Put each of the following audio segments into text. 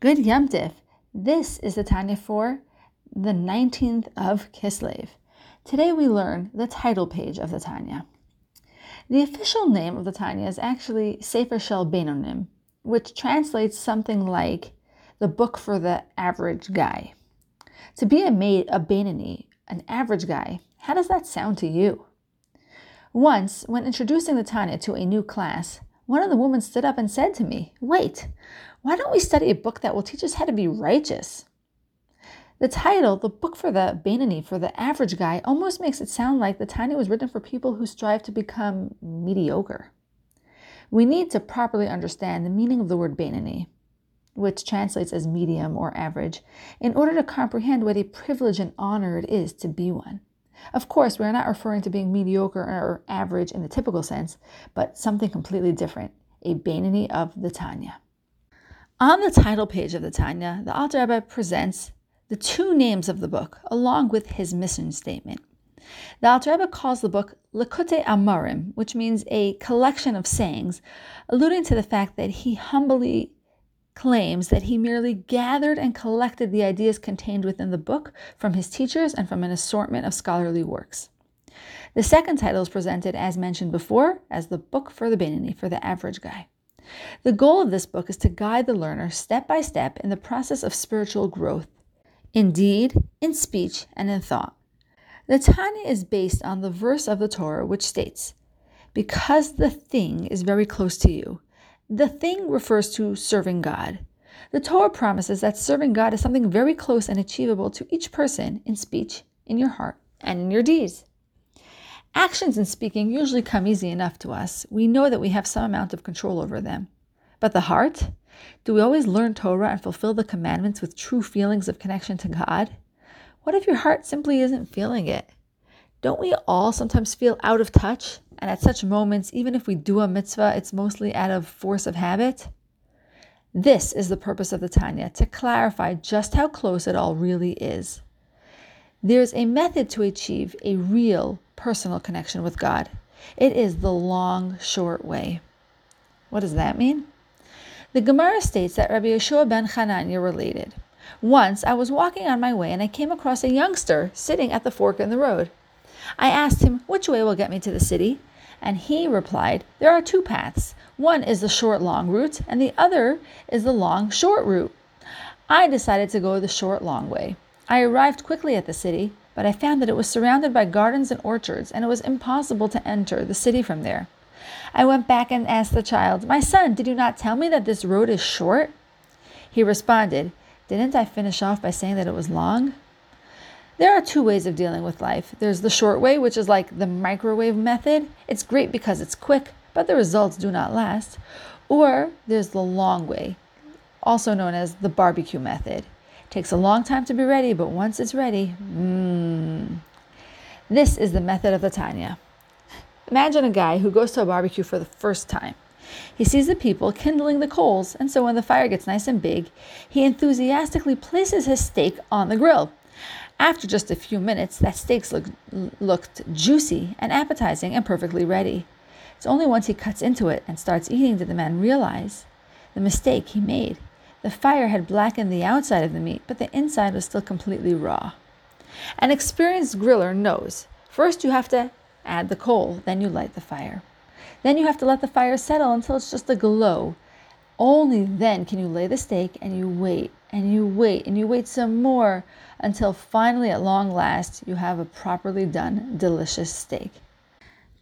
Good Yom. This is the Tanya for the 19th of Kislev. Today we learn the title page of the Tanya. The official name of the Tanya is actually Sefer Shel Beinonim, which translates something like the book for the average guy. To be a maid, a Beinoni, an average guy, how does that sound to you? Once, when introducing the Tanya to a new class, one of the women stood up and said to me, Wait, why don't we study a book that will teach us how to be righteous? The title, the book for the Beinoni, for the average guy, almost makes it sound like the Tanya was written for people who strive to become mediocre. We need to properly understand the meaning of the word Beinoni, which translates as medium or average, in order to comprehend what a privilege and honor it is to be one. Of course, we are not referring to being mediocre or average in the typical sense, but something completely different a Beinoni of the Tanya. On the title page of the Tanya, the Alter Rebbe presents the two names of the book along with his mission statement. The Alter Rebbe calls the book Likutei Amarim, which means a collection of sayings, alluding to the fact that he humbly claims that he merely gathered and collected the ideas contained within the book from his teachers and from an assortment of scholarly works. The second title is presented, as mentioned before, as the book for the Beinoni, for the average guy. The goal of this book is to guide the learner step by step in the process of spiritual growth, in deed, in speech, and in thought. The Tanya is based on the verse of the Torah which states, Because the thing is very close to you, the thing refers to serving God. The Torah promises that serving God is something very close and achievable to each person in speech, in your heart, and in your deeds. Actions and speaking usually come easy enough to us. We know that we have some amount of control over them. But the heart? Do we always learn Torah and fulfill the commandments with true feelings of connection to God? What if your heart simply isn't feeling it? Don't we all sometimes feel out of touch and at such moments, even if we do a mitzvah, it's mostly out of force of habit. This is the purpose of the Tanya to clarify just how close it all really is. There's a method to achieve a real personal connection with God. It is the long, short way. What does that mean? The Gemara states that Rabbi Yeshua ben Hanania related. Once I was walking on my way and I came across a youngster sitting at the fork in the road. I asked him which way will get me to the city, and he replied, There are two paths. One is the short long route, and the other is the long short route. I decided to go the short long way. I arrived quickly at the city, but I found that it was surrounded by gardens and orchards, and it was impossible to enter the city from there. I went back and asked the child, My son, did you not tell me that this road is short? He responded, Didn't I finish off by saying that it was long? There are two ways of dealing with life. There's the short way, which is like the microwave method. It's great because it's quick, but the results do not last. Or there's the long way, also known as the barbecue method. Takes a long time to be ready, but once it's ready, mmm. This is the method of the Tanya. Imagine a guy who goes to a barbecue for the first time. He sees the people kindling the coals, and so when the fire gets nice and big, he enthusiastically places his steak on the grill. After just a few minutes, that steak look, looked juicy and appetizing and perfectly ready. It's only once he cuts into it and starts eating that the man realize the mistake he made. The fire had blackened the outside of the meat, but the inside was still completely raw. An experienced griller knows first you have to add the coal, then you light the fire. Then you have to let the fire settle until it's just a glow. Only then can you lay the steak and you wait and you wait and you wait some more until finally, at long last, you have a properly done, delicious steak.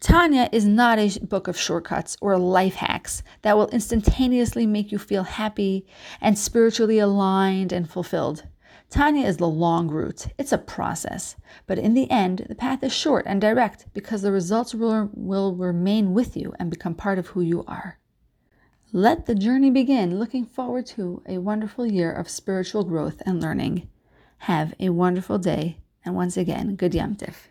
Tanya is not a book of shortcuts or life hacks that will instantaneously make you feel happy and spiritually aligned and fulfilled. Tanya is the long route. It's a process. But in the end, the path is short and direct because the results will, will remain with you and become part of who you are. Let the journey begin, looking forward to a wonderful year of spiritual growth and learning. Have a wonderful day, and once again, good Yom Tif.